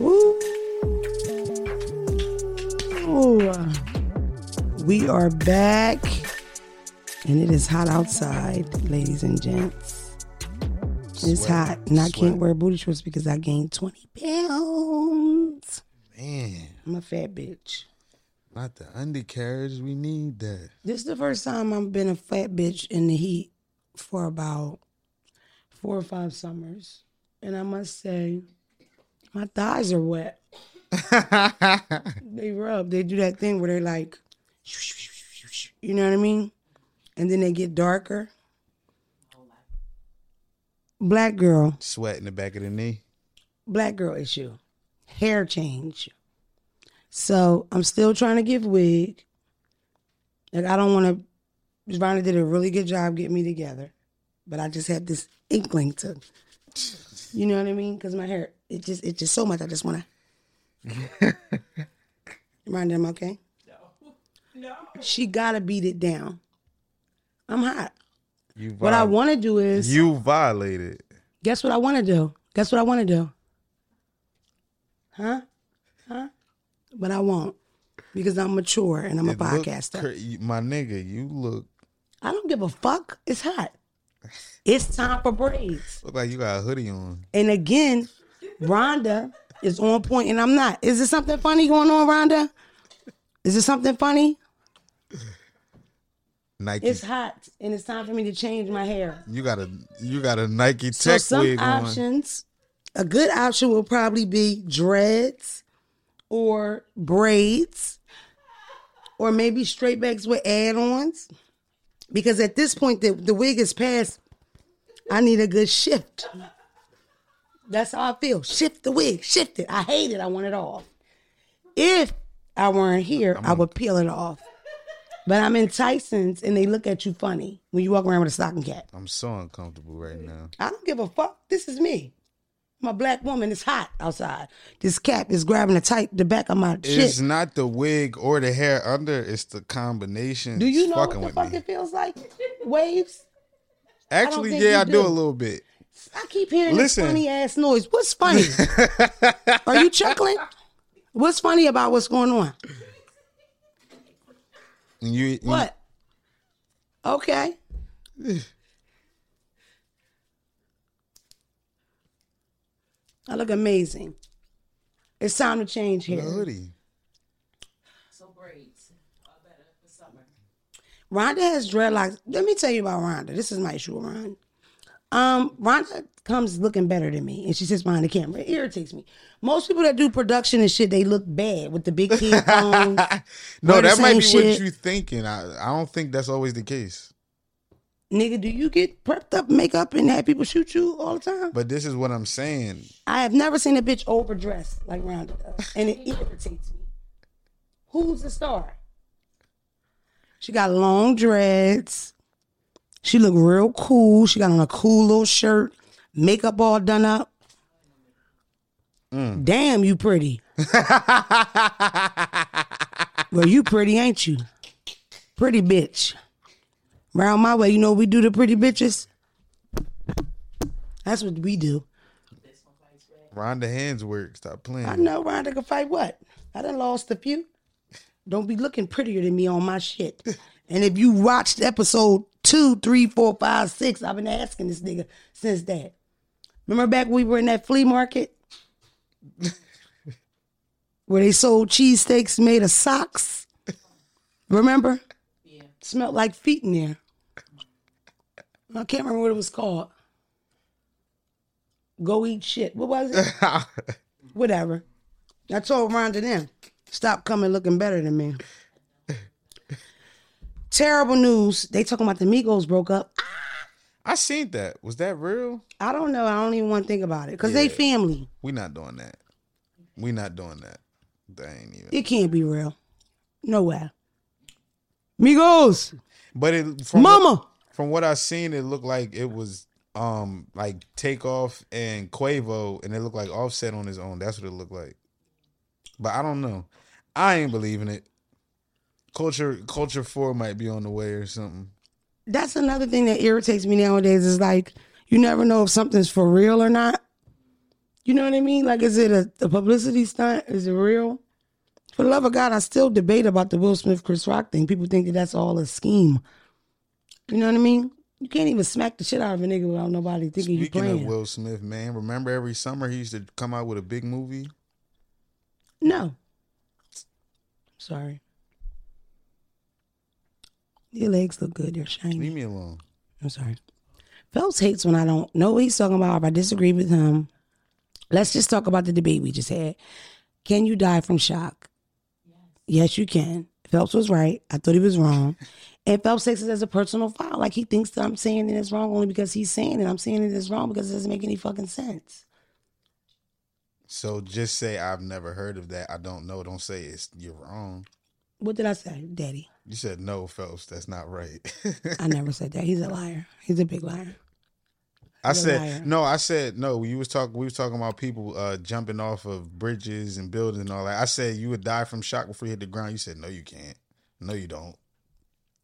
Woo. We are back, and it is hot outside, ladies and gents. It's Sweat, hot, and I sweat. can't wear booty shorts because I gained 20 pounds. Man, I'm a fat bitch. not the undercarriage. We need that. This is the first time I've been a fat bitch in the heat for about four or five summers. And I must say, my thighs are wet. They rub. They do that thing where they're like, you know what I mean? And then they get darker. Black girl, Sweat in the back of the knee. black girl issue, hair change. So I'm still trying to give wig. Like I don't want to. Ronnie did a really good job getting me together, but I just had this inkling to, you know what I mean? Because my hair, it just, it's just so much. I just want to. Rhonda, I'm okay. No, no. She gotta beat it down. I'm hot. You What I want to do is You violated. Guess what I want to do? Guess what I want to do? Huh? Huh? But I won't because I'm mature and I'm a It look podcaster. cra- my nigga, you look I don't give a fuck. It's hot. It's time for braids. look like you got a hoodie on. And again, Rhonda is on point and I'm not. Is there something funny going on, Rhonda? Is there something funny? Nike. It's hot and it's time for me to change my hair. you got a you got a Nike So tech some wig on. options, a good option will probably be dreads or braids or maybe straight backs with add-ons. Because at this point the, the wig is past, I need a good shift. That's how I feel. Shift the wig, shift it. I hate it. I want it off. If I weren't here, I would peel it off. But I'm in Tyson's and they look at you funny when you walk around with a stocking cap. I'm so uncomfortable right now. I don't give a fuck. This is me. I'm a black woman. It's hot outside. This cap is grabbing the tight the back of my It's shit. not the wig or the hair under. It's the combination. Do you know what the fuck me. it feels like? Waves. Actually, think yeah, you I do. do. a little bit. I keep hearing Listen. this funny ass noise. What's funny? Are you chuckling? What's funny about what's going on? You, you- What? Okay. I look amazing. It's time to change the here. hoodie. So braids are better for summer. Rhonda has dreadlocks. Let me tell you about Rhonda. This is my issue with Rhonda. Um, Rhonda comes looking better than me, and she sits behind the camera. It irritates me. Most people that do production and shit, they look bad with the big headphones. No, that might be same what shit. you thinking. I, I don't think that's always the case. Nigga, do you get prepped up, makeup, and have people shoot you all the time? But this is what I'm saying. I have never seen a bitch overdressed like Rhonda does, and it irritates me. Who's the star? She got long dreads. She look real cool. She got on a cool little shirt, makeup all done up. Mm. Damn, you pretty. well, you pretty, ain't you? Pretty bitch. Round my way, you know what we do to pretty bitches? That's what we do. Rhonda hands work. Stop playing. I know Rhonda can fight what? I done lost a few. Don't be looking prettier than me on my shit. And if you watched episode two, three, four, five, six, I've been asking this nigga since that. Remember back when we were in that flea market? Where they sold cheesesteaks made of socks? Remember? Yeah. Smelled like feet in there. I can't remember what it was called. Go eat shit. What was it? Whatever. I told Rhonda then, stop coming looking better than me. Terrible news. They talking about the Migos broke up. I seen that. Was that real? I don't know. I don't even want to think about it because they family. We not doing that. We not doing that. That ain't even. It can't be real. No way. Migos, But it from mama. What, from what I seen, it looked like it was um like Takeoff and Quavo, and it looked like Offset on his own. That's what it looked like. But I don't know. I ain't believing it. Culture Culture Four might be on the way or something. That's another thing that irritates me nowadays. Is like you never know if something's for real or not. You know what I mean? Like, is it a, a publicity stunt? Is it real? For the love of God, I still debate about the Will Smith Chris Rock thing. People think that that's all a scheme. You know what I mean? You can't even smack the shit out of a nigga without nobody thinking you Speaking playing. of Will Smith, man, remember every summer he used to come out with a big movie? No. Sorry. Your legs look good. They're shiny. Leave me alone. I'm sorry. Phelps hates when I don't know what he's talking about. If I disagree with him, let's just talk about the debate we just had. Can you die from shock? Yes, you can. Phelps was right. I thought he was wrong. And Phelps takes it as a personal foul. Like he thinks that I'm saying it is wrong only because he's saying it. I'm saying it is wrong because it doesn't make any fucking sense. So just say I've never heard of that. I don't know. Don't say it's you're wrong. What did I say, Daddy? You said no, Phelps. That's not right. I never said that. He's a liar. He's a big liar. I said no. I said no. You was talking. We was talking about people uh, jumping off of bridges and buildings and all that. I said you would die from shock before you hit the ground. You said no, you can't. No, you don't.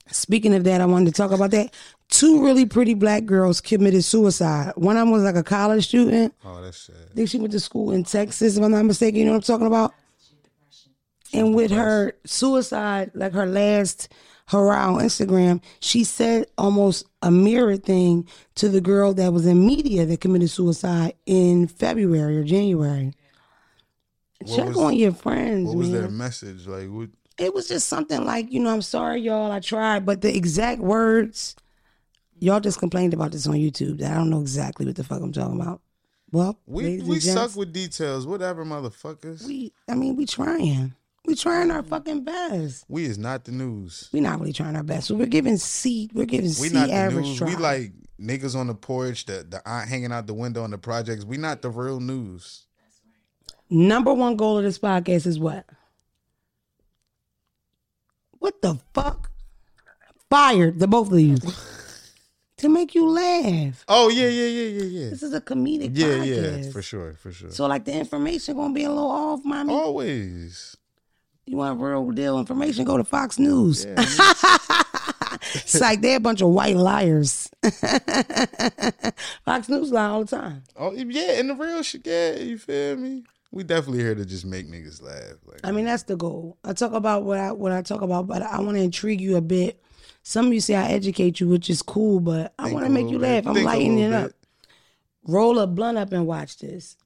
Speaking of that, I wanted to talk about that. Two really pretty black girls committed suicide. One of them was like a college student. Oh, that's sad. I think she went to school in Texas, if I'm not mistaken. You know what I'm talking about? And with her suicide, like her last hurrah on Instagram, she said almost a mirror thing to the girl that was in media that committed suicide in February or January. Check was- on your friends, What was man. their message? Like, what? It was just something like, you know, I'm sorry, y'all, I tried, but the exact words, y'all just complained about this on YouTube. That I don't know exactly what the fuck I'm talking about. Well, We we gents, suck with details. Whatever, motherfuckers. We I mean, we trying. We trying our fucking best. We is not the news. we not really trying our best. So we're giving C we're giving We C not the average news. try. We like niggas on the porch, the the aunt hanging out the window on the projects. We not the real news. Number one goal of this podcast is what? What the fuck? Fired the both of you. to make you laugh. Oh yeah, yeah, yeah, yeah, yeah. This is a comedic Yeah, podcast. yeah, for sure, for sure. So like the information gonna be a little off, mommy. Always. You want real deal information? Go to Fox News. Yeah, It's like they're a bunch of white liars. Fox News lie all the time. oh yeah, and the real shit. Yeah, you feel me? We definitely here to just make niggas laugh. Like, I mean, that's the goal. I talk about what I what I talk about, but I want to intrigue you a bit. Some of you say I educate you, which is cool, but I want to make you bit. laugh. I'm Think a lightening it up. bit. Roll a blunt up and watch this.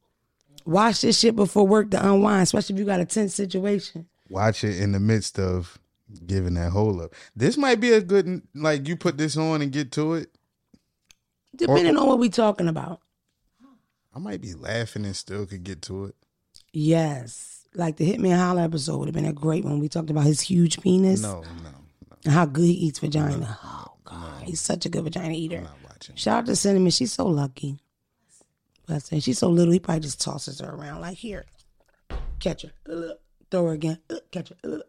Watch this shit before work to unwind, especially if you got a tense situation. Watch it in the midst of giving that hold up. This might be a good like you put this on and get to it. Depending on what we're talking about. I might be laughing and still could get to it. Yes. Like the Hitman Holla episode would have been a great one. We talked about his huge penis No, no, no. and how good he eats vagina. Oh, God. He's such a good vagina eater. I'm not watching. Shout out to Cinnamon. She's so lucky. Bless her. She's so little, he probably just tosses her around like, here, catch her. Throw her again. Catch her.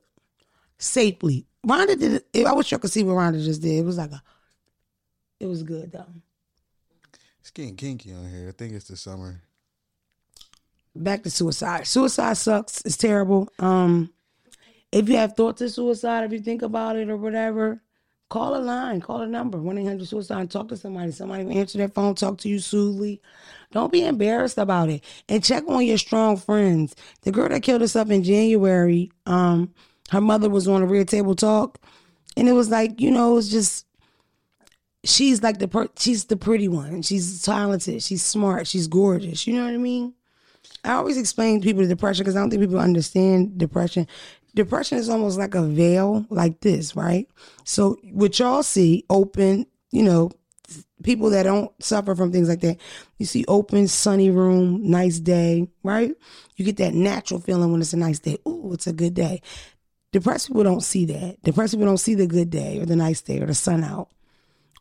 Safely. Rhonda did it. I wish y'all could see what Rhonda just did. It was like a, it was good though. It's getting kinky on here. I think it's the summer. back to suicide. Suicide sucks. It's terrible. Um, if you have thoughts of suicide, if you think about it or whatever, call a line, call a number, one eight hundred suicide. Talk to somebody. Somebody will answer their phone. Talk to you soothly. Don't be embarrassed about it, and check on your strong friends. The girl that killed herself in January, um, her mother was on a Red Table Talk, and it was like you know, it was just she's like the per- she's the pretty one. She's talented. She's smart. She's gorgeous. You know what I mean? I always explain to people depression because I don't think people understand depression. Depression is almost like a veil, like this, right? So what y'all see, open, you know, people that don't suffer from things like that, you see open, sunny room, nice day, right? You get that natural feeling when it's a nice day. Ooh, it's a good day. Depressed people don't see that. Depressed people don't see the good day or the nice day or the sun out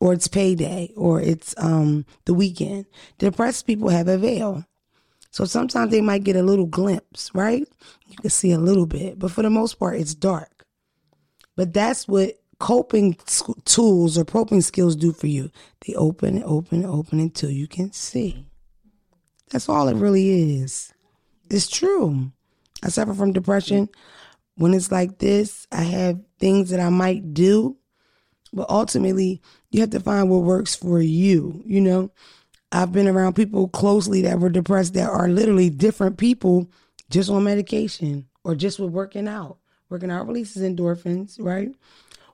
or it's payday or it's um the weekend. Depressed people have a veil. So sometimes they might get a little glimpse, right? You can see a little bit, but for the most part, it's dark. But that's what coping tools or coping skills do for you. They open and open and open until you can see. That's all it really is. It's true. I suffer from depression. When it's like this, I have things that I might do, but ultimately, you have to find what works for you, you know? I've been around people closely that were depressed that are literally different people just on medication or just with working out. Working out releases endorphins, right?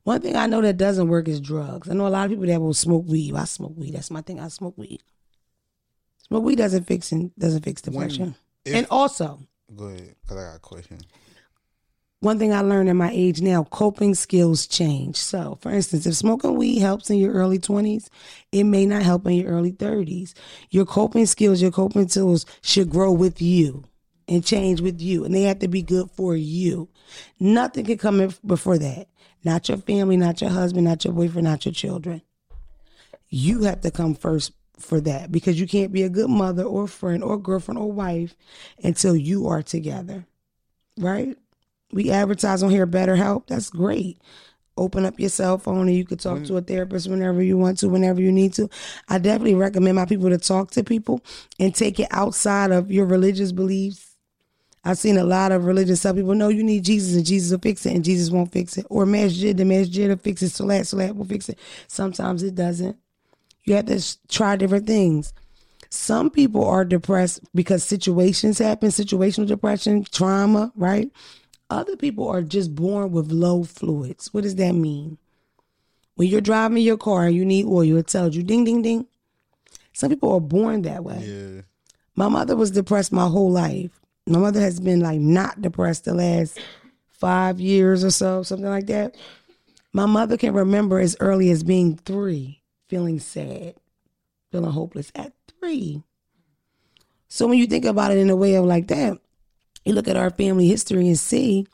One thing I know that doesn't work is drugs. I know a lot of people that will smoke weed. I smoke weed. That's my thing. I smoke weed. Smoke weed doesn't fix doesn't fix depression. if- and also, Go ahead, cause I got a question. One thing I learned in my age now, coping skills change. So, for instance, if smoking weed helps in your early 20s, it may not help in your early 30s. Your coping skills, your coping tools should grow with you and change with you, and they have to be good for you. Nothing can come in before that. Not your family, not your husband, not your boyfriend, not your children. You have to come first for that because you can't be a good mother or friend or girlfriend or wife until you are together. Right? We advertise on here BetterHelp. That's great. Open up your cell phone and you could talk mm. to a therapist whenever you want to, whenever you need to. I definitely recommend my people to talk to people and take it outside of your religious beliefs. I've seen a lot of religious tell people, no, you need Jesus and Jesus will fix it and Jesus won't fix it. Or masjid, the masjid will fix it, salat, salat will fix it. Sometimes it doesn't. You have to try different things. Some people are depressed because situations happen, situational depression, trauma, right? Other people are just born with low fluids. What does that mean? When you're driving your car and you need oil, it tells you ding, ding, ding. Some people are born that way. Yeah, My mother was depressed my whole life. My mother has been like not depressed the last five years or so, something like that. My mother can remember as early as being three, feeling sad, feeling hopeless at three. So when you think about it in a way of like that, you look at our family history and see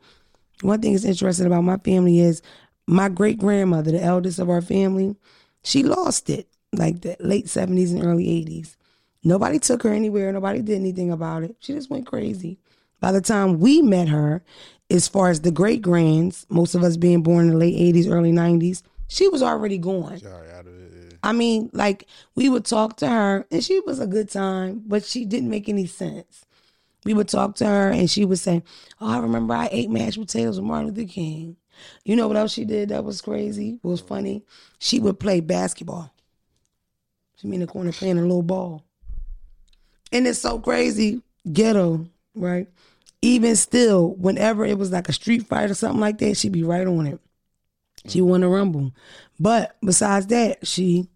one thing that's interesting about my family is my great grandmother, the eldest of our family, she lost it like the late 70s and early 80s. Nobody took her anywhere. Nobody did anything about it. She just went crazy. By the time we met her, as far as the great grands, most of us being born in the late 80s, early 90s, she was already gone. sorry, out of it. I mean, like we would talk to her and she was a good time, but she didn't make any sense. We would talk to her and she would say, Oh, I remember I ate mashed potatoes with Martin Luther King. You know what else she did that was crazy? Was funny. She would play basketball. She be in the corner playing a little ball. And it's so crazy, ghetto, right? Even still, whenever it was like a street fight or something like that, she'd be right on it. She won a rumble. But besides that, she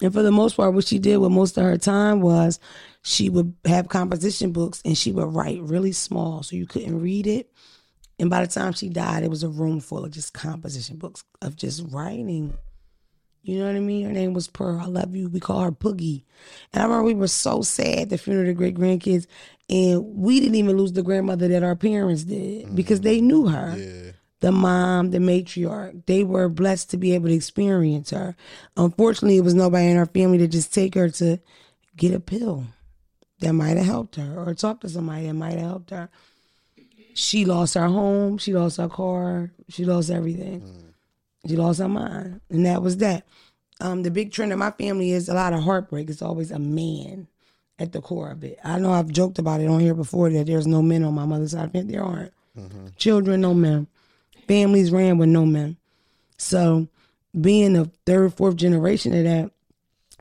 and for the most part, what she did with most of her time was she would have composition books and she would write really small so you couldn't read it. And by the time she died, it was a room full of just composition books of just writing. You know what I mean? Her name was Pearl. I love you. We call her Poogie. And I remember we were so sad at the funeral of the great grandkids. And we didn't even lose the grandmother that our parents did because mm. they knew her Yeah, the mom, the matriarch. They were blessed to be able to experience her. Unfortunately, it was nobody in our family to just take her to get a pill that might have helped her or talk to somebody that might have helped her. She lost her home, she lost her car, she lost everything. She lost her mind. And that was that. Um, the big trend in my family is a lot of heartbreak. It's always a man at the core of it. I know I've joked about it on here before that there's no men on my mother's side. There aren't. Children, no men families ran with no men. So being the third, fourth generation of that,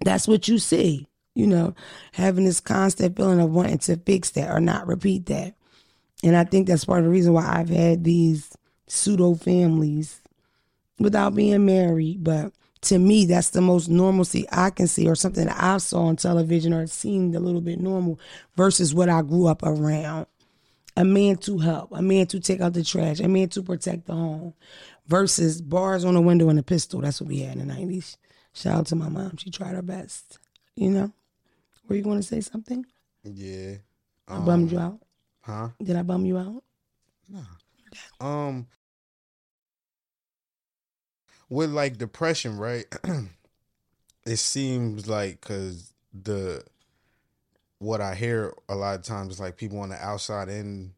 that's what you see, you know, having this constant feeling of wanting to fix that or not repeat that. And I think that's part of the reason why I've had these pseudo families without being married. But to me, that's the most normalcy I can see or something that I saw on television or it seemed a little bit normal versus what I grew up around a man to help, a man to take out the trash, a man to protect the home, versus bars on the window and a pistol. That's what we had in the nineties. Shout out to my mom; she tried her best. You know, were you going to say something? yeah. I bummed you out. Huh? Did I bum you out? Nah. Um, with like depression, right? it seems like because the what I hear a lot of times is like people on the outside in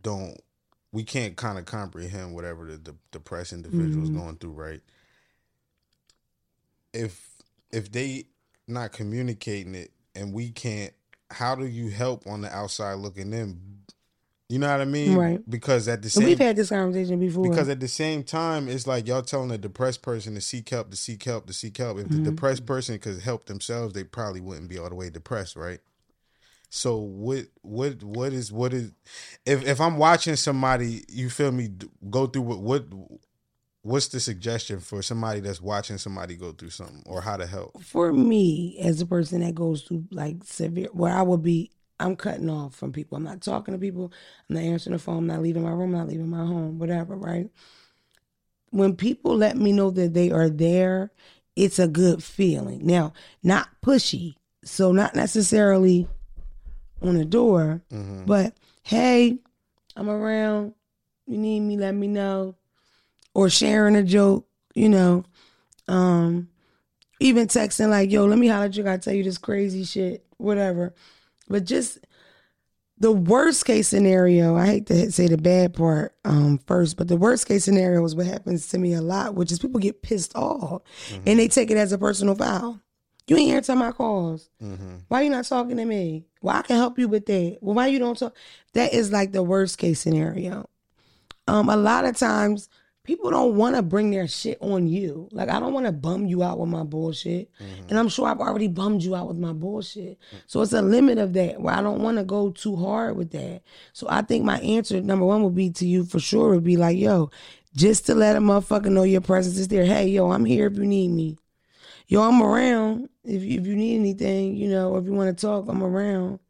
don't we can't kind of comprehend whatever the, the depressed individual is mm-hmm. going through, right? If if they not communicating it and we can't, how do you help on the outside looking in? You know what I mean? Right. Because at the And same we've had this conversation before. because at the same time, it's like y'all telling a depressed person to seek help, to seek help, to seek help. If the mm-hmm. depressed person could help themselves, they probably wouldn't be all the way depressed, right? So what what what is what is if if I'm watching somebody, you feel me, go through what what what's the suggestion for somebody that's watching somebody go through something or how to help? for me, as a person that goes through like severe, where I would be, I'm cutting off from people. I'm not talking to people. I'm not answering the phone. I'm not leaving my room. I'm not leaving my home. Whatever, right? When people let me know that they are there, it's a good feeling. Now, not pushy, so not necessarily on the door, Mm-hmm. but hey, I'm around. You need me? Let me know. Or sharing a joke, you know. Um, even texting like, yo, let me holler at you. I gotta tell you this crazy shit, whatever. But just the worst case scenario, I hate to say the bad part um, first, but the worst case scenario is what happens to me a lot, which is people get pissed off and they take it as a personal foul. You ain't answer my calls. Mm-hmm. Why you not talking to me? Well, I can help you with that. Well, why you don't talk? That is like the worst case scenario. Um, a lot of times people don't want to bring their shit on you. Like I don't want to bum you out with my bullshit, and I'm sure I've already bummed you out with my bullshit. So it's a limit of that where I don't want to go too hard with that. So I think my answer number one would be to you for sure would be like, yo, just to let a motherfucker know your presence is there. Hey, yo, I'm here if you need me. Yo, I'm around. If you, if you need anything, you know, or if you want to talk, I'm around.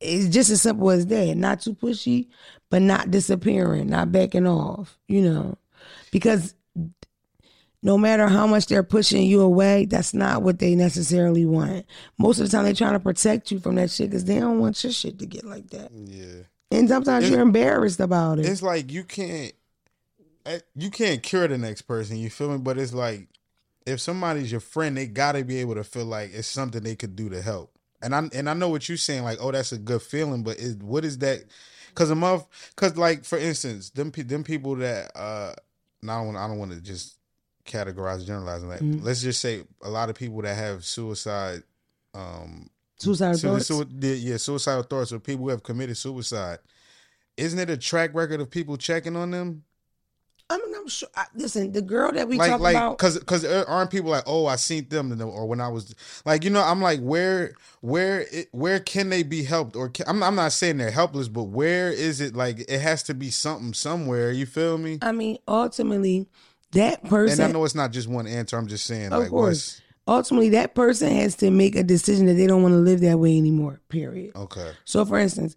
It's just as simple as that. Not too pushy, but not disappearing, not backing off, you know. Because no matter how much they're pushing you away, that's not what they necessarily want. Most of the time, they're trying to protect you from that shit because they don't want your shit to get like that. Yeah. And sometimes It's- you're embarrassed about it. It's like you can't eh, you can't cure the next person, you feel me? But it's like if somebody's your friend, they gotta be able to feel like it's something they could do to help. And I and I know what you're saying, like, oh, that's a good feeling, but what is that? Because a month, because like for instance, them them people that uh, I don't want I don't want to just categorize generalizing that. Mhm. Let's just say a lot of people that have suicide, um, Suicide so, thoughts. so yeah, suicidal thoughts or people who have committed suicide. Isn't it a track record of people checking on them? I mean, I'm sure. I, listen, the girl that we like talk like about. because because aren't people like oh I seen them or when I was like you know I'm like where where it, where can they be helped or can, I'm I'm not saying they're helpless but where is it like it has to be something somewhere you feel me I mean, ultimately, that person. and. I know it's not just one answer I'm just saying Of like course. ultimately, that person has to make a decision that they don't want to live that way anymore. Period. okay So, for instance,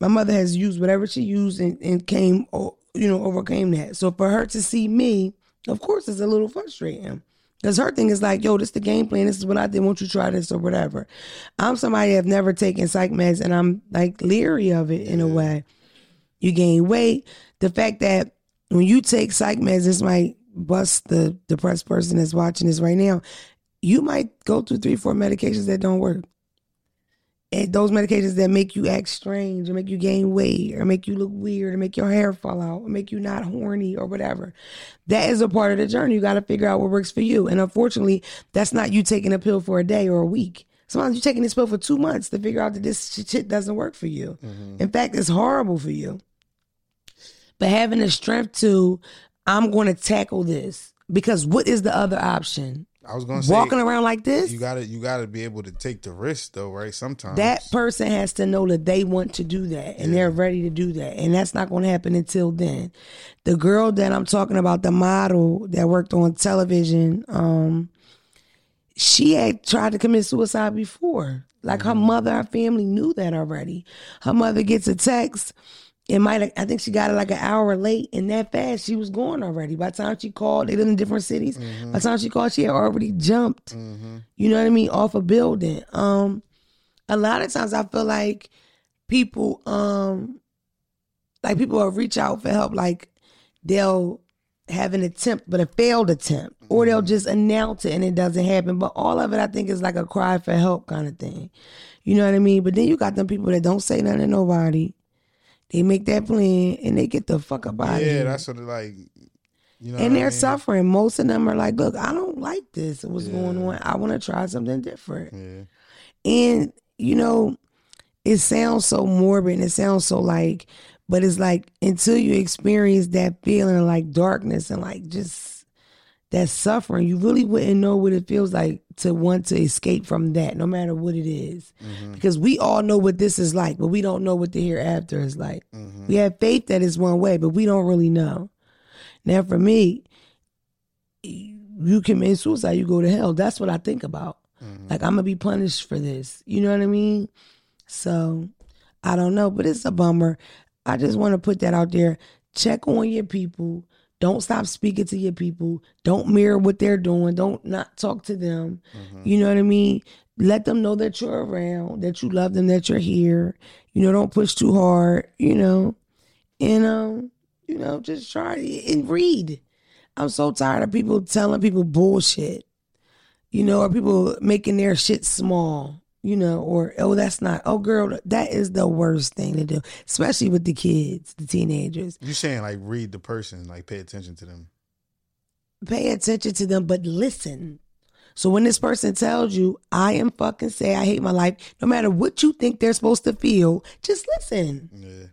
my mother has used whatever she used and, and came, you know, overcame that. So, for her to see me, of course, it's a little frustrating. Because her thing is like, yo, this is the game plan. This is what I did. Won't you try this or whatever? I'm somebody that have never taken psych meds, and I'm like leery of it in a way. You gain weight. The fact that when you take psych meds, this might bust the depressed person that's watching this right now. You might go through three, four medications that don't work and those medications that make you act strange or make you gain weight or make you look weird or make your hair fall out or make you not horny or whatever. That is a part of the journey. You got to figure out what works for you. And unfortunately, that's not you taking a pill for a day or a week. Sometimes you're taking this pill for two months to figure out that this shit doesn't work for you. Mm-hmm. In fact, it's horrible for you. But having the strength to, I'm going to tackle this because what is the other option? I was gonna say Walking around like this? you gotta you gotta be able to take the risk though right? Sometimes. That person has to know that they want to do that and they're ready to do that and that's not going to happen until then. The girl that i'm talking about the model that worked on television um she had tried to commit suicide before. Like her mother her family knew that already. Her mother gets a text it might have, I think she got it like an hour late and that fast she was gone already. By the time she called, they live in different cities. By the time she called, she had already jumped. You know what I mean? Off a building. Um a lot of times I feel like people um like people will reach out for help like they'll have an attempt but a failed attempt or they'll just announce it and it doesn't happen but all of it I think is like a cry for help kind of thing you know what I mean but then you got them people that don't say nothing to nobody they make that plan and they get the fuck up out of yeah that's sort of like you know and they're mean? suffering. Most of them are like look I don't like this. What's going on? I want to try something different. Yeah. And you know, it sounds so morbid and it sounds so like, But it's like until you experience that feeling of like darkness and like just that suffering, you really wouldn't know what it feels like to want to escape from that, no matter what it is. Mm-hmm. Because we all know what this is like, but we don't know what the hereafter is like. Mm-hmm. We have faith that it's one way, but we don't really know. Now, for me, you commit suicide, you go to hell. That's what I think about. Mm-hmm. Like I'm gonna be punished for this. You know what I mean? So I don't know, but it's a bummer. I just want to put that out there. Check on your people. Don't stop speaking to your people. Don't mirror what they're doing. Don't not talk to them. You know what I mean? Let them know that you're around, that you love them, that you're here. You know, don't push too hard, you know. And um, you know, just try and read. I'm so tired of people telling people bullshit. You know, or people making their shit small, you know, or oh that's not oh girl, that is the worst thing to do. Especially with the kids, the teenagers. You saying like read the person, like pay attention to them. pay attention to them, but listen. So when this person tells you, I am fucking say I hate my life, no matter what you think they're supposed to feel, just listen. Yeah.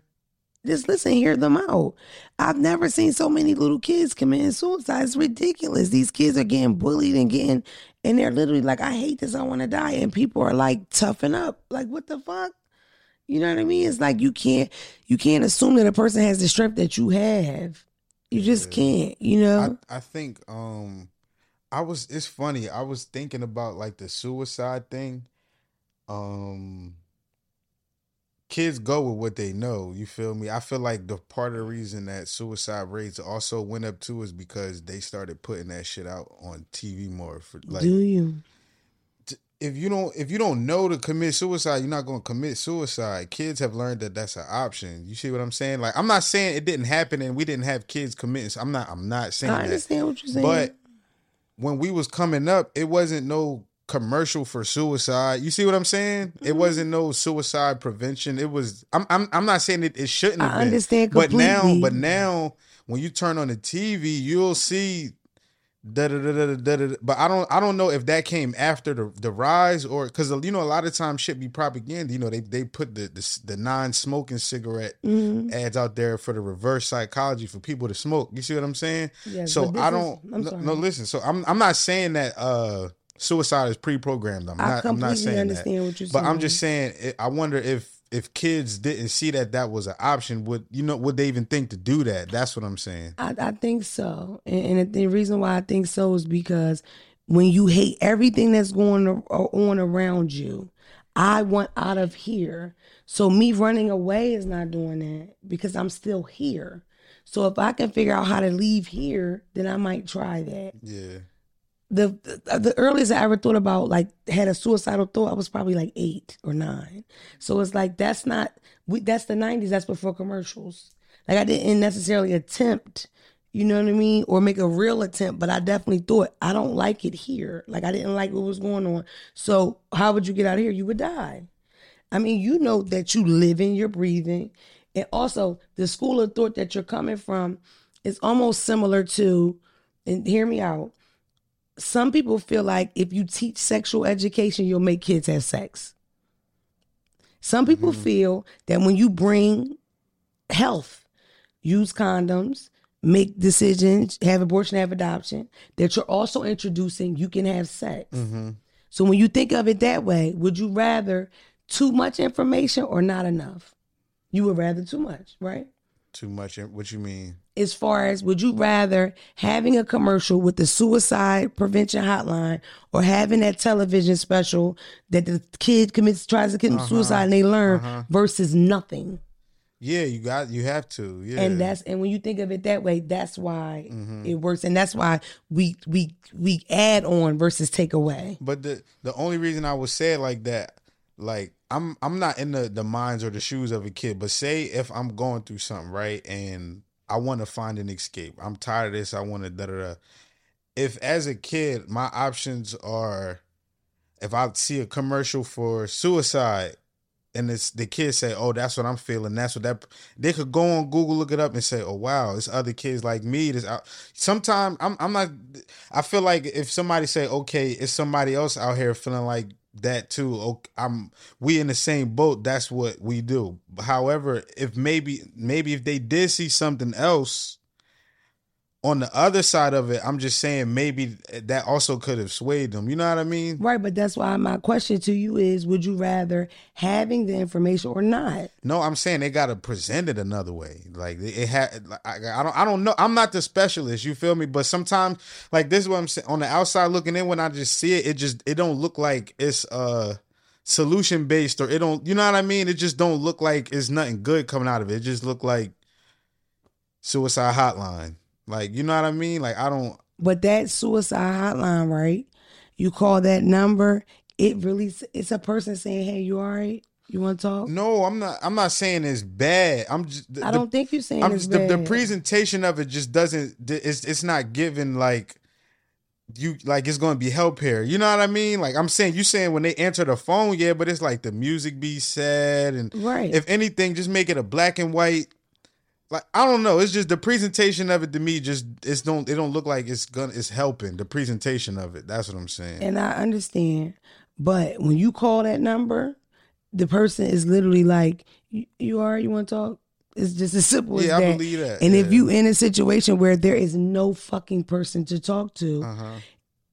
Just listen, hear them out. I've never seen so many little kids committing suicide. It's ridiculous. These kids are getting bullied and getting, and they're literally like, I hate this, I want to die. And people are like, toughen up. Like, what the fuck? You know what I mean? It's like you can't you can't assume that a person has the strength that you have. You just can't, you know? I, I think um I was it's funny. I was thinking about like the suicide thing. Um kids go with what they know, you feel me? I feel like the part of the reason that suicide rates also went up too is because they started putting that shit out on TV more for like Do you? if you don't if you don't know to commit suicide, you're not going to commit suicide. Kids have learned that that's an option. You see what I'm saying? Like I'm not saying it didn't happen and we didn't have kids committing. I'm not I'm not saying I that. understand what you're saying. But when we was coming up, it wasn't no commercial for suicide. You see what I'm saying? It Mm-hmm. wasn't no suicide prevention. It was. I'm. I'm. I'm not saying it. It shouldn't. I been. understand But now, but now, when you turn on the TV, you'll see. Da, da, da, da, da, da. But I don't. I don't know if that came after the the rise or because you know a lot of times shit be propaganda. You know they they put the the, the non smoking cigarette Mm-hmm. ads out there for the reverse psychology for people to smoke. You see what I'm saying? Yes, so I don't. I'm no, no, listen. So I'm I'm not saying that uh suicide is pre-programmed. I'm not. I'm not saying understand that. what you're But I'm just saying. I wonder if if kids didn't see that that was an option, would you know? Would they even think to do that? That's what I'm saying. I, I think so. And, and the reason why I think so is because when you hate everything that's going on around you, I want out of here. So me running away is not doing that because I'm still here. So if I can figure out how to leave here, then I might try that. Yeah. The the earliest I ever thought about like had a suicidal thought, I was probably like eight or nine. So it's like that's not we that's the nineties. That's before commercials. Like I didn't necessarily attempt, you know what I mean, or make a real attempt, but I definitely thought I don't like it here. Like I didn't like what was going on. So how would you get out of here? You would die. I mean, you know that you living, you're breathing. And also the school of thought that you're coming from is almost similar to, and hear me out. Some people feel like if you teach sexual education, you'll make kids have sex. Some people mm-hmm. feel that when you bring health, use condoms, make decisions, have abortion, have adoption, that you're also introducing you can have sex. Mm-hmm. So when you think of it that way, would you rather too much information or not enough? You would rather too much, right? Too much. What you mean? As far as would you rather having a commercial with the suicide prevention hotline or having that television special that the kid commits tries to commit uh-huh. suicide and they learn uh-huh. versus nothing. Yeah, you got. You have to. Yeah. And that's and when you think of it that way, that's why mm-hmm. it works, and that's why we we we add on versus take away. But the the only reason I would say it like that, like I'm I'm not in the the minds or the shoes of a kid, but say if I'm going through something right and I want to find an escape, I'm tired of this. I want to da da da. If as a kid my options are, if I see a commercial for suicide. And it's the kids say, "Oh, that's what I'm feeling. That's what that." They could go on Google, look it up, and say, "Oh, wow, it's other kids like me." This out. Sometimes I'm, I'm not. I feel like if somebody say, "Okay, it's somebody else out here feeling like that too. Okay, I'm we in the same boat. That's what we do. However, if maybe maybe if they did see something else on the other side of it, I'm just saying maybe that also could have swayed them. You know what I mean? Right, but that's why my question to you is would you rather having the information or not? No, I'm saying they got to present it another way. Like it had. I, I don't. I don't know. I'm not the specialist. You feel me? But sometimes, like this is what I'm saying. On the outside looking in, when I just see it, it just it don't look like it's uh solution based or it don't. You know what I mean? It just don't look like it's nothing good coming out of it. It just look like suicide hotline. Like you know what I mean? Like I don't. But that suicide hotline, right? You call that number, it really it's a person saying, "Hey, you all right? You want to talk?" No, I'm not. I'm not saying it's bad. I'm just. The, I don't think you're saying I'm it's just, the, bad. the presentation of it just doesn't. It's it's not given like you like it's going to be help here. You know what I mean? Like I'm saying, you saying when they answer the phone, yeah, but it's like the music be sad and Right. if anything, just make it a black and white. Like I don't know, it's just the presentation of it to me. Just it's don't it don't look like it's gonna it's helping the presentation of it. That's what I'm saying. And I understand. But when you call that number, the person is literally like, You, right? You want to talk? It's just as simple yeah, as I believe that. And if you in a situation where there is no fucking person to talk to, uh-huh.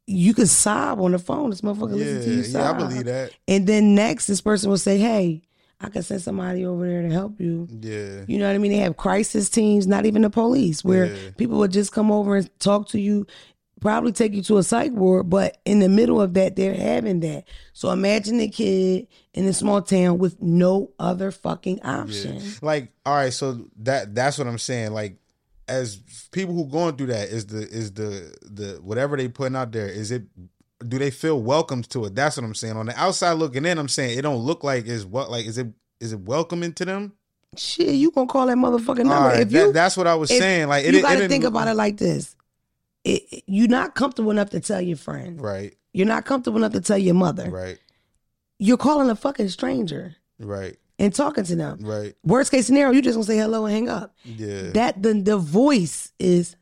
you could sob on the phone. This motherfucker yeah, listen to you sob. yeah, I believe that. And then next, this person will say, "Hey, I can send somebody over there to help you." Yeah, You know what I mean? They have crisis teams, not even the police, where Yeah. people would just come over and talk to you, probably take you to a psych ward, but in the middle of that, they're having that. So imagine the kid in a small town with no other fucking option. like all right so that that's what i'm saying like as people who going through that is the is the the whatever they putting out there is it do they feel welcomed to it that's what i'm saying on the outside looking in i'm saying it don't look like is what like is it is it welcoming to them Shit, you gonna call that motherfucking number? right if you that's what i was saying like it, you it- got to didn't- think about it like this. It, it- you're not comfortable enough to tell your friend. right You're not comfortable enough to tell your mother. right You're calling a fucking stranger right and talking to them. right Worst case scenario, you just gonna say hello and hang up. yeah That the the voice is,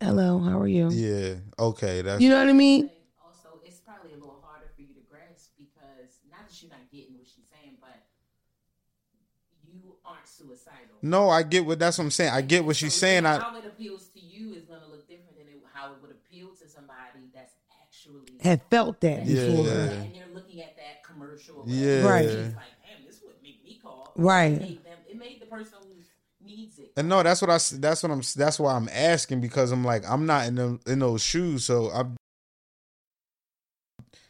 hello, how are you? yeah okay that's You know what I mean? And also, it's probably a little harder for you to grasp because not that you're not getting what she's saying, but you aren't suicidal. No i get what that's what i'm saying i get what she's So saying i how it appeals to you is going to look different than it, how it would appeal to somebody that's actually Have felt that Yeah. before. and you're looking at that commercial. Yeah. Right. and It's like, damn, this would make me call. Right. It made, them, it made the person who needs it. And no, that's what I. s- That's what I'm. That's why I'm asking because I'm like I'm not in them in those shoes. So I'm.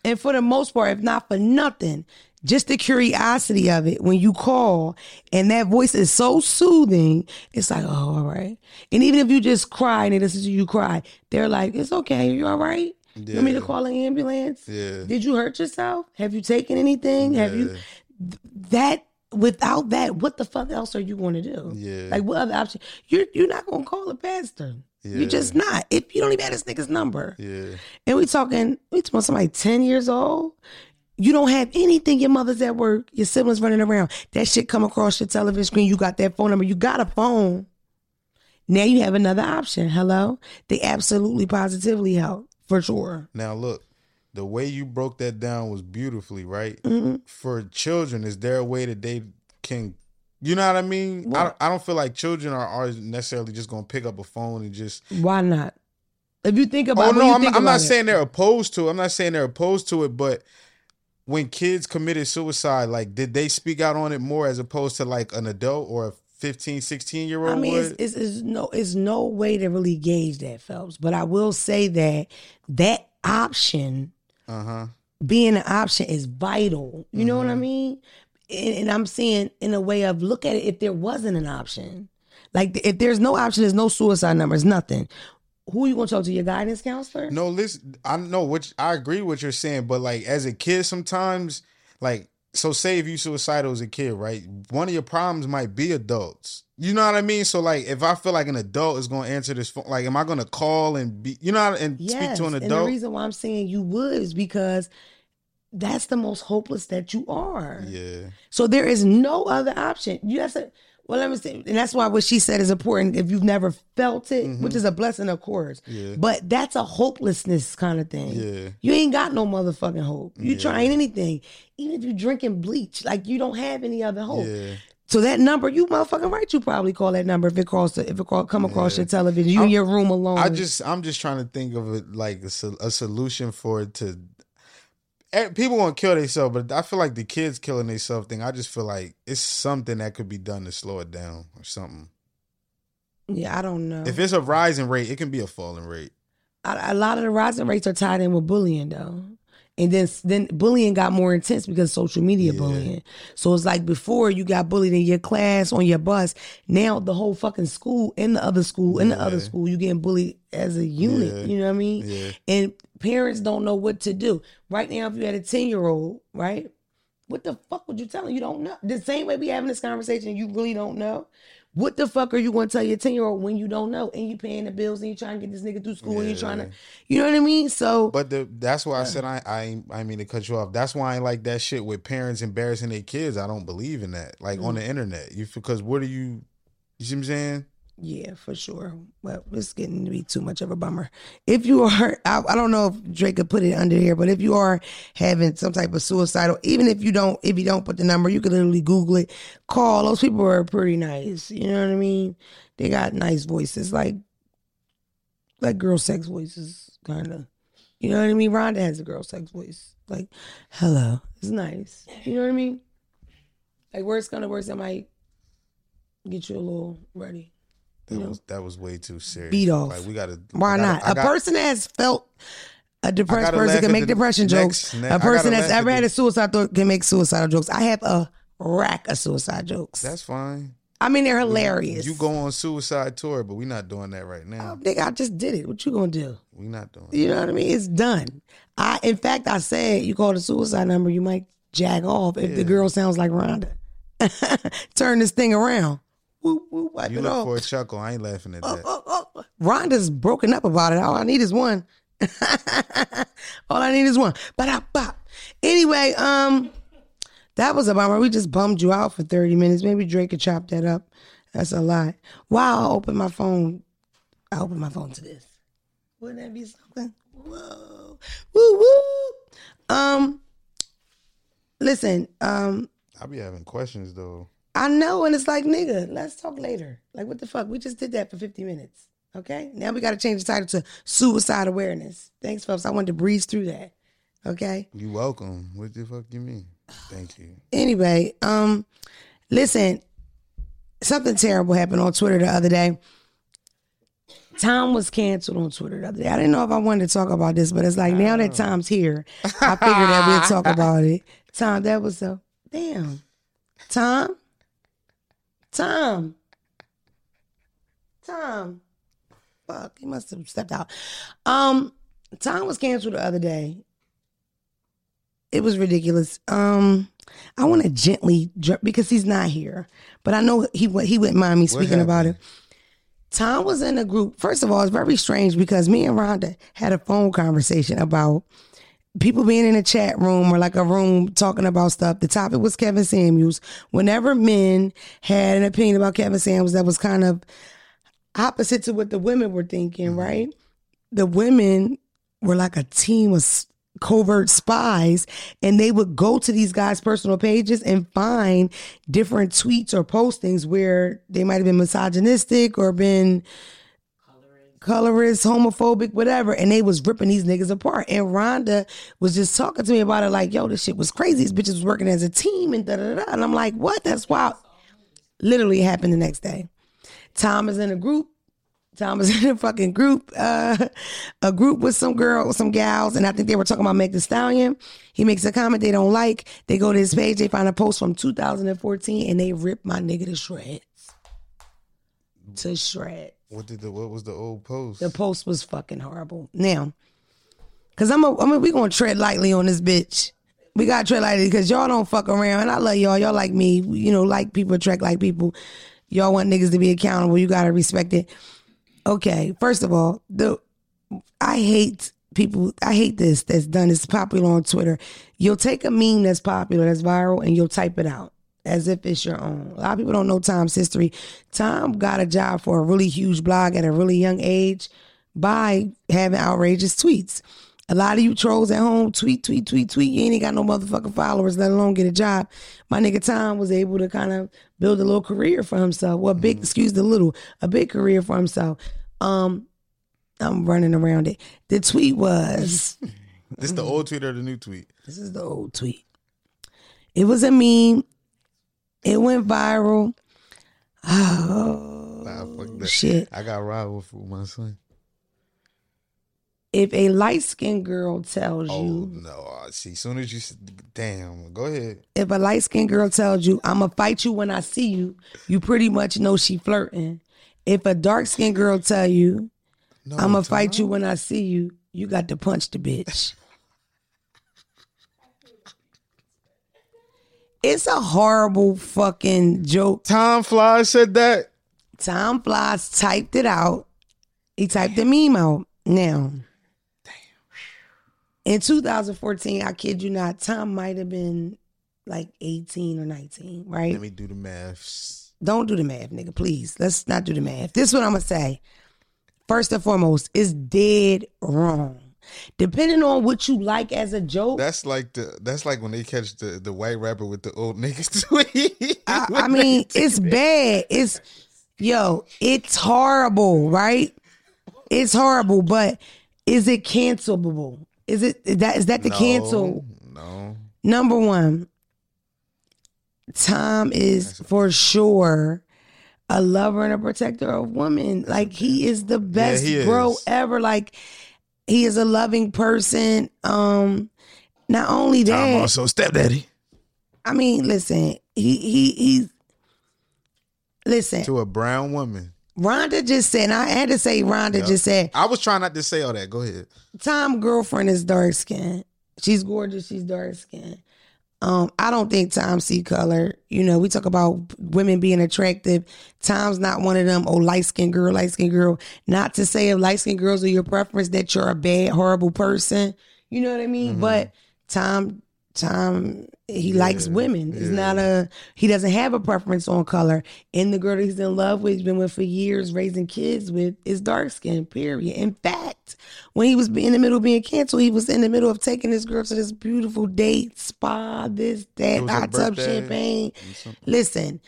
And for the most part, if not for nothing, just the curiosity of it when you call and that voice is so soothing, it's like, oh, all right. And even if you just cry and they listen to you cry, they're like, it's okay. You all right? You want me to call an ambulance? Yeah. Did you hurt yourself? Have you taken anything? Have you that without that, what the fuck else are you going to do? Yeah. Like what other option? You're you're not going to call a pastor. Yeah. You're just not. If you don't even have this nigga's number. Yeah. And we talking, we talking about somebody 10 years old. You don't have anything. Your mother's at work. Your siblings running around. That shit come across your television screen. You got that phone number. You got a phone. Now you have another option. Hello? They absolutely positively help. For sure. Now look, the way you broke that down was beautifully right. Mm-hmm. For children, is there a way that they can? You know what I mean? I What? don't, I don't feel like children are, are necessarily just gonna pick up a phone and just. Why not? If you think about Oh no, I'm, I'm not it. saying they're opposed to. it. I'm not saying they're opposed to it, but when kids committed suicide, like did they speak out on it more as opposed to like an adult or a 15, 16 year old I mean, it's, it's, it's no, it's no way to really gauge that, Phelps. But I will say that that option Uh huh. being an option is vital. You know what Mm-hmm. I mean? And, and I'm saying in a way of look at it if there wasn't an option. Like if there's no option, there's no suicide numbers, nothing. Who you gonna talk to? Your guidance counselor? No, listen, I know which I agree with what you're saying, but like as a kid, sometimes like so say if you suicidal as a kid, right? One of your problems might be adults. You know what I mean? So like if I feel like an adult is gonna answer this phone, like am I gonna call and be you know and speak Yes. to an And the reason why I'm saying you would is because that's the most hopeless that you are. yeah. So there is no other option. You have to. Well, let me say, and that's why what she said is important. If you've never felt it, which is a blessing, of course, Mm-hmm. Yeah. but that's a hopelessness kind of thing. Yeah. You ain't got no motherfucking hope. You trying anything, even if you drinking bleach, like you don't have any other hope. Yeah. So that number, you motherfucking right, you probably call that number if it calls, if it call, come across your television, you in your room alone. I just I'm just trying to think of it like a, a solution for it to. Eh, People want to kill themselves, but I feel like the kids killing themselves thing. I just feel like it's something that could be done to slow it down or something. yeah, I don't know. If it's a rising rate, it can be a falling rate. a, a lot of the rising rates are tied in with bullying though. And then then bullying got more intense because social media Yeah. bullying. So it's like before you got bullied in your class, on your bus. Now the whole fucking school, in the other school, in the other school, you getting bullied as a unit. Yeah. You know what I mean? Yeah. And parents don't know what to do. Right now, if you had a 10 year old, right? What the fuck would you tell them? You don't know. The same way we having this conversation, you really don't know. What the fuck are you going to tell your 10 year old when you don't know? And you paying the bills and you trying to get this nigga through school and you trying to, you know what I mean? So, But the, that's why I said I I I mean to cut you off. That's why I ain't like that shit with parents embarrassing their kids. I don't believe in that. Like Mm. on the internet, you because what are you? You see what I'm saying? Yeah, for sure. But it's getting to be too much of a bummer. If you are, I, I don't know if Dre could put it under here, but if you are having some type of suicidal, even if you don't, if you don't put the number, you could literally Google it. Call. Those people are pretty nice. You know what I mean? They got nice voices, like like girl sex voices, kind of. You know what I mean? Rhonda has a girl sex voice. Like, hello. It's nice. You know what I mean? Like, worst kind of worst, I might get you a little ready. That Yeah. was that was way too serious. Beat off. Like we gotta. Why gotta- not? I A got- person that has felt a depressed person can make depression next- jokes. ne- a person that's ever had a suicide thought can make suicidal jokes. I have a rack of suicide jokes. That's fine. I mean, they're hilarious. You go on suicide tour, but we're not doing that right Oh, now. nigga, I just did it. What you gonna do? We not doing. You know what I mean? It's done. I, in fact, I said you call the suicide number, you might jag off if the girl sounds like Rhonda. Turn this thing around. Whoop, whoop, wipe You it look off. for a chuckle. I ain't laughing at that. oh, oh. Rhonda's broken up about it. All I need is one. All I need is one. But bop. Anyway, um, that was a bummer. We just bummed you out for 30 minutes. Maybe Dre could chop that up. That's a lot. Wow, I opened my phone. I opened my phone to this. Wouldn't that be something? Whoa. Woo woo. Um listen, um, I be having questions though. I know, and it's like, nigga, let's talk later. Like, what the fuck? We just did that for 50 minutes. Okay? Now we got to change the title to Suicide Awareness. Thanks, folks. I wanted to breeze through that. Okay? You welcome. What the fuck do you mean? Thank you. Anyway, um, listen, something terrible happened on Twitter the other day. Tom was canceled on Twitter the other day. I didn't know if I wanted to talk about this, but it's like now that Tom's here, I figured that we'd talk about it. Tom, that was so damn. Tom? Tom. Tom. Fuck, he must have stepped out. Um, Tom was canceled the other day. It was ridiculous. Um, I want to gently because he's not here, but I know he he wouldn't mind me speaking about it. Tom was in a group. First of all, it's very strange because me and Rhonda had a phone conversation about people being in a chat room or like a room talking about stuff. The topic was Kevin Samuels. Whenever men had an opinion about Kevin Samuels that was kind of opposite to what the women were thinking, mm-hmm. right? The women were like a team of covert spies and they would go to these guys' personal pages and find different tweets or postings where they might have been misogynistic or been colorist, homophobic, whatever, and they was ripping these niggas apart. And Rhonda was just talking to me about it, like, yo, this shit was crazy. These bitches was working as a team and da da da. And I'm like, what? That's wild. Literally happened the next day. Tom is in a group. Tom is in a fucking group, uh, a group with some girl, some gals, and I think they were talking about Meg the Stallion. He makes a comment they don't like. They go to his page, they find a post from 2014, and they rip my nigga to shreds. To shreds. What did the what was the old post? The post was fucking horrible. Now, cause I'm a, I mean, we gonna tread lightly on this bitch. We gotta tread lightly because y'all don't fuck around. And I love y'all. Y'all like me. You know, like people, attract like people. Y'all want niggas to be accountable. You gotta respect it. Okay, first of all, the I hate people. I hate this that's done. It's popular on Twitter. You'll take a meme that's popular, that's viral, and you'll type it out. As if it's your own. A lot of people don't know Tom's history. Tom got a job for a really huge blog at a really young age by having outrageous tweets. A lot of you trolls at home tweet, tweet, tweet, tweet. You ain't got no motherfucking followers, let alone get a job. My nigga Tom was able to kind of build a little career for himself. Well, big, excuse the little, a big career for himself. Um, I'm running around it. The tweet was This the old tweet or the new tweet? this is the old tweet. It was a meme. It went viral. Oh Nah, fuck oh, that. shit. I got robbed with my son. If a light skinned girl tells Oh you, no! See, soon as you damn, go ahead. if a light skinned girl tells you, I'ma fight you when I see you, you pretty much know she flirting. If a dark skinned girl tell you, No, I'ma fight you when I see you, you got to punch the bitch. It's a horrible fucking joke. Tom Fly said that. Tom Flies typed it out. He typed the meme out. Now, Damn. in 2014, I kid you not, Tom might have been like 18 or 19, right? Let me do the maths. Don't do the math, nigga, please. Let's not do the math. This is what I'm gonna say. First and foremost, it's dead wrong. Depending on what you like as a joke, That's like the that's like when they catch the the white rapper with the old niggas tweet. I, I mean, it's bad. It's yo, it's horrible, right? It's horrible, but is it cancelable? Is it is that is that the No, cancel? No, Number one, Tom is for sure a lover and a protector of women. Like he is the best he bro is. ever. Like he is a loving person. Um, not only that, that, also stepdaddy I mean, listen, he he he's listen. to a brown woman. Rhonda just said, and I had to say, Rhonda Yep. just said, I was trying not to say all that. Go ahead. Tom girlfriend is dark skinned. She's gorgeous. She's dark skinned. Um, I don't think Tom see color. You know, we talk about women being attractive. Tom's not one of them. Oh, light skinned girl, light skinned girl. Not to say if light skinned girls are your preference that you're a bad, horrible person. You know what I mean? Mm-hmm. But Tom, Tom, he likes Yeah, women. He's yeah. not a. He doesn't have a preference on color. And the girl that he's in love with, he's been with for years, raising kids with, is dark skinned. Period. In fact, when he was in the middle of being canceled, he was in the middle of taking this girl to this beautiful date, spa, this, that, hot tub champagne. Listen,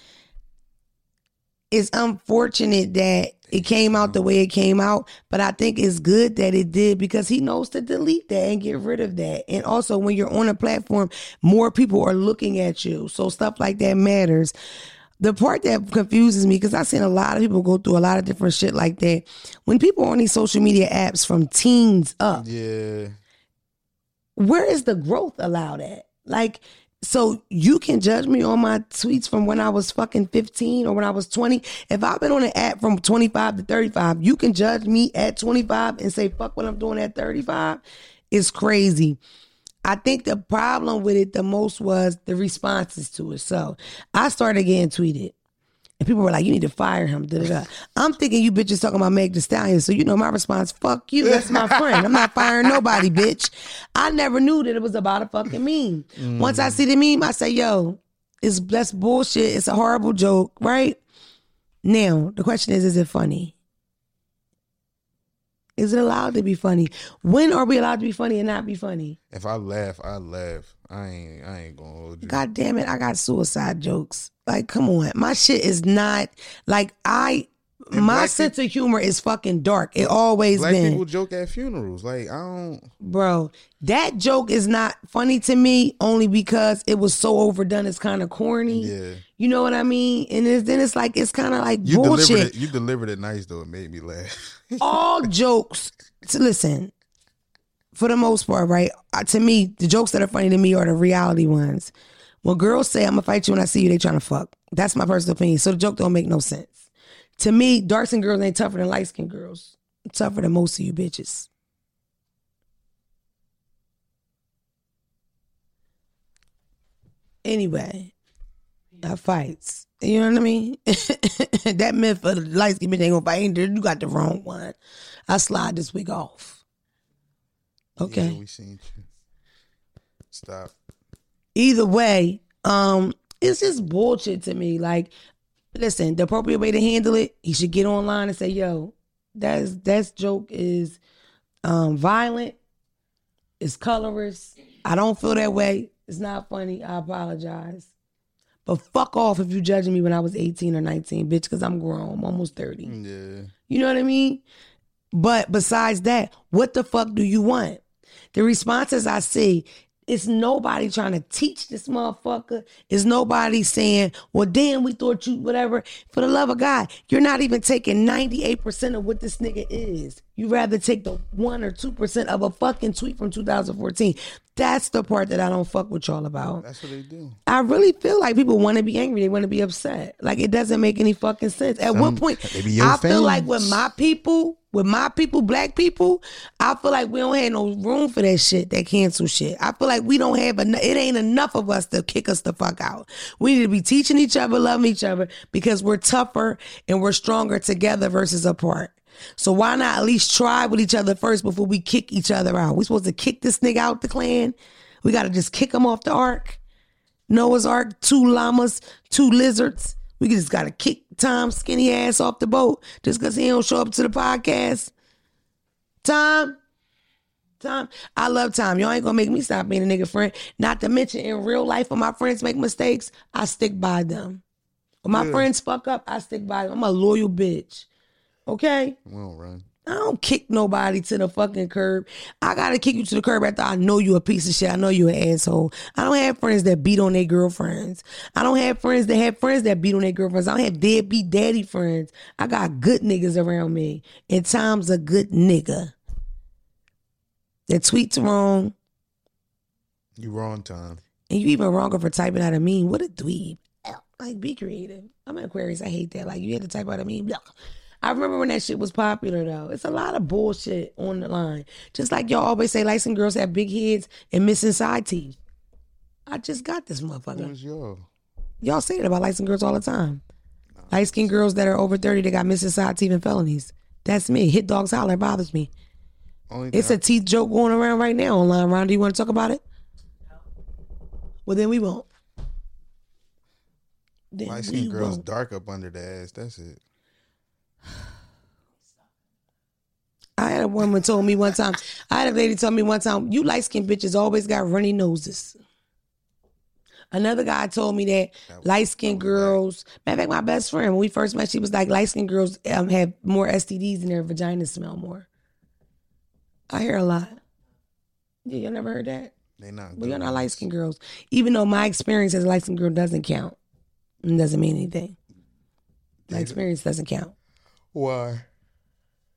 it's unfortunate that it came out the way it came out, but I think it's good that it did because he knows to delete that and get rid of that. And also, when you're on a platform, more people are looking at you. So stuff like that matters. The part that confuses me, because I've seen a lot of people go through a lot of different shit like that. When people are on these social media apps from teens up, Yeah, where is the growth allowed at? Like, so you can judge me on my tweets from when I was fucking 15 or when I was 20. If I've been on an app from 25 to 35, you can judge me at 25 and say, fuck what I'm doing at 35. It's crazy. I think the problem with it the most was the responses to it. So I started getting tweeted. And people were like, you need to fire him. Da, da, da. I'm thinking you bitches talking about Meg the Stallion. So you know my response, fuck you. That's my friend. I'm not firing nobody, bitch. I never knew that it was about a fucking meme. Mm. Once I see the meme, I say, yo, it's that's bullshit. It's a horrible joke, right? Now, the question is, is it funny? Is it allowed to be funny? When are we allowed to be funny and not be funny? if I laugh, I laugh. I ain't. I ain't gonna hold you. God damn it, I got suicide jokes. Like, come on. My shit is not like I And my sense of humor is fucking dark. It always Black been. people joke at funerals. Like I don't. Bro, that joke is not funny to me only because it was so overdone. It's kind of corny. Yeah, You know what I mean? And it's, then it's like it's kind of like you delivered bullshit. it. You delivered it nice though. It made me laugh. All jokes. So listen, for the most part, right? uh, To me, the jokes that are funny to me are the reality ones. When girls say, "I'm gonna fight you when I see you," they trying to fuck. That's my personal opinion. So the joke don't make no sense. To me, dark skinned girls ain't tougher than light skinned girls. Tougher than most of you bitches. Anyway, that fights. You know what I mean? that myth of the light skinned bitch ain't gonna fight. You got the wrong one. I slide this wig off. Okay. Yeah, we seen you. Stop. Either way, um, it's just bullshit to me. Like, listen, the appropriate way to handle it, he should get online and say, "Yo, that's that's joke is um violent, it's colorist. I don't feel that way. It's not funny. I apologize." But fuck off if you judging me when I was 18 or 19, bitch, because I'm grown. I'm almost 30. Yeah. You know what I mean? But besides that, what the fuck do you want? The responses I see, it's nobody trying to teach this motherfucker. It's nobody saying, well, damn, we thought you, whatever. For the love of God, you're not even taking 98% of what this nigga is. You rather take the 1 or 2% of a fucking tweet from 2014. That's the part that I don't fuck with y'all about. That's what they do. I really feel like people want to be angry. They want to be upset. Like it doesn't make any fucking sense. At what point? they be your I feel like fans. with my people, with my people, black people, I feel like we don't have no room for that shit, that cancel shit. I feel like we don't have enough. It ain't enough of us to kick us the fuck out. We need to be teaching each other, loving each other, because we're tougher and we're stronger together versus apart. So why not at least try with each other first before we kick each other out? We supposed to kick this nigga out the clan? We got to just kick him off the ark? Noah's Ark, two llamas, two lizards. We just got to kick Tom's skinny ass off the boat just because he don't show up to the podcast. Tom, Tom, I love Tom. Y'all ain't gonna make me stop being a nigga friend. Not to mention, in real life, when my friends make mistakes, I stick by them. When my Yeah. friends fuck up, I stick by them. I'm a loyal bitch. Okay? We don't run. I don't kick nobody to the fucking curb. I gotta kick you to the curb after I know you a piece of shit. I know you an asshole. I don't have friends that beat on their girlfriends. I don't have friends that have friends that beat on their girlfriends. I don't have deadbeat daddy friends. I got good niggas around me. And Tom's a good nigga. That tweets wrong. You wrong Tom. And you even wronger for typing out a meme. What a dweeb. Like, be creative. I'm an Aquarius. I hate that. Like, you had to type out a meme. Look. I remember when that shit was popular, though. It's a lot of bullshit on the line. Just like y'all always say, light skinned girls have big heads and missing side teeth. I just got this motherfucker. Who's y'all? Y'all say that about light skinned girls all the time. Light skinned girls that are over 30 that got missing side teeth and felonies. That's me. Hit dogs holler bothers me. It's a teeth joke going around right now online. Ron, do you want to talk about it? Well, then we won't. Then light we skin girls won't. dark up under the ass. That's it. I had a woman told me one time. I had a lady tell me one time, "You light skinned bitches always got runny noses." Another guy told me that light skinned girls. Matter of fact, my best friend when we first met, she was like, "Light skinned girls um, have more STDs and their vaginas smell more." I hear a lot. Yeah, you never heard that. They not. Well, good you're not light skinned girls. Even though my experience as a light skinned girl doesn't count, it doesn't mean anything. My experience doesn't count. Why?